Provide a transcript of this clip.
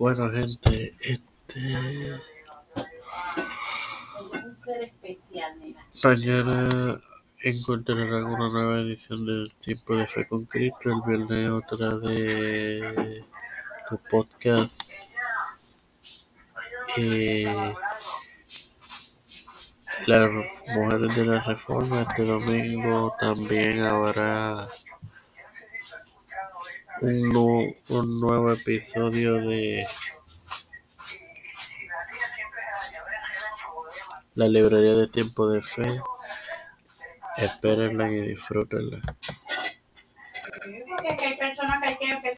Bueno, gente, este. Mañana encontrarán una nueva edición del Tiempo de Fe con Cristo. El viernes otra de tu podcast. Eh, las mujeres de la reforma. Este domingo también habrá un, un nuevo episodio de la librería de Tiempo de Fe. Espérenla y disfrútenla.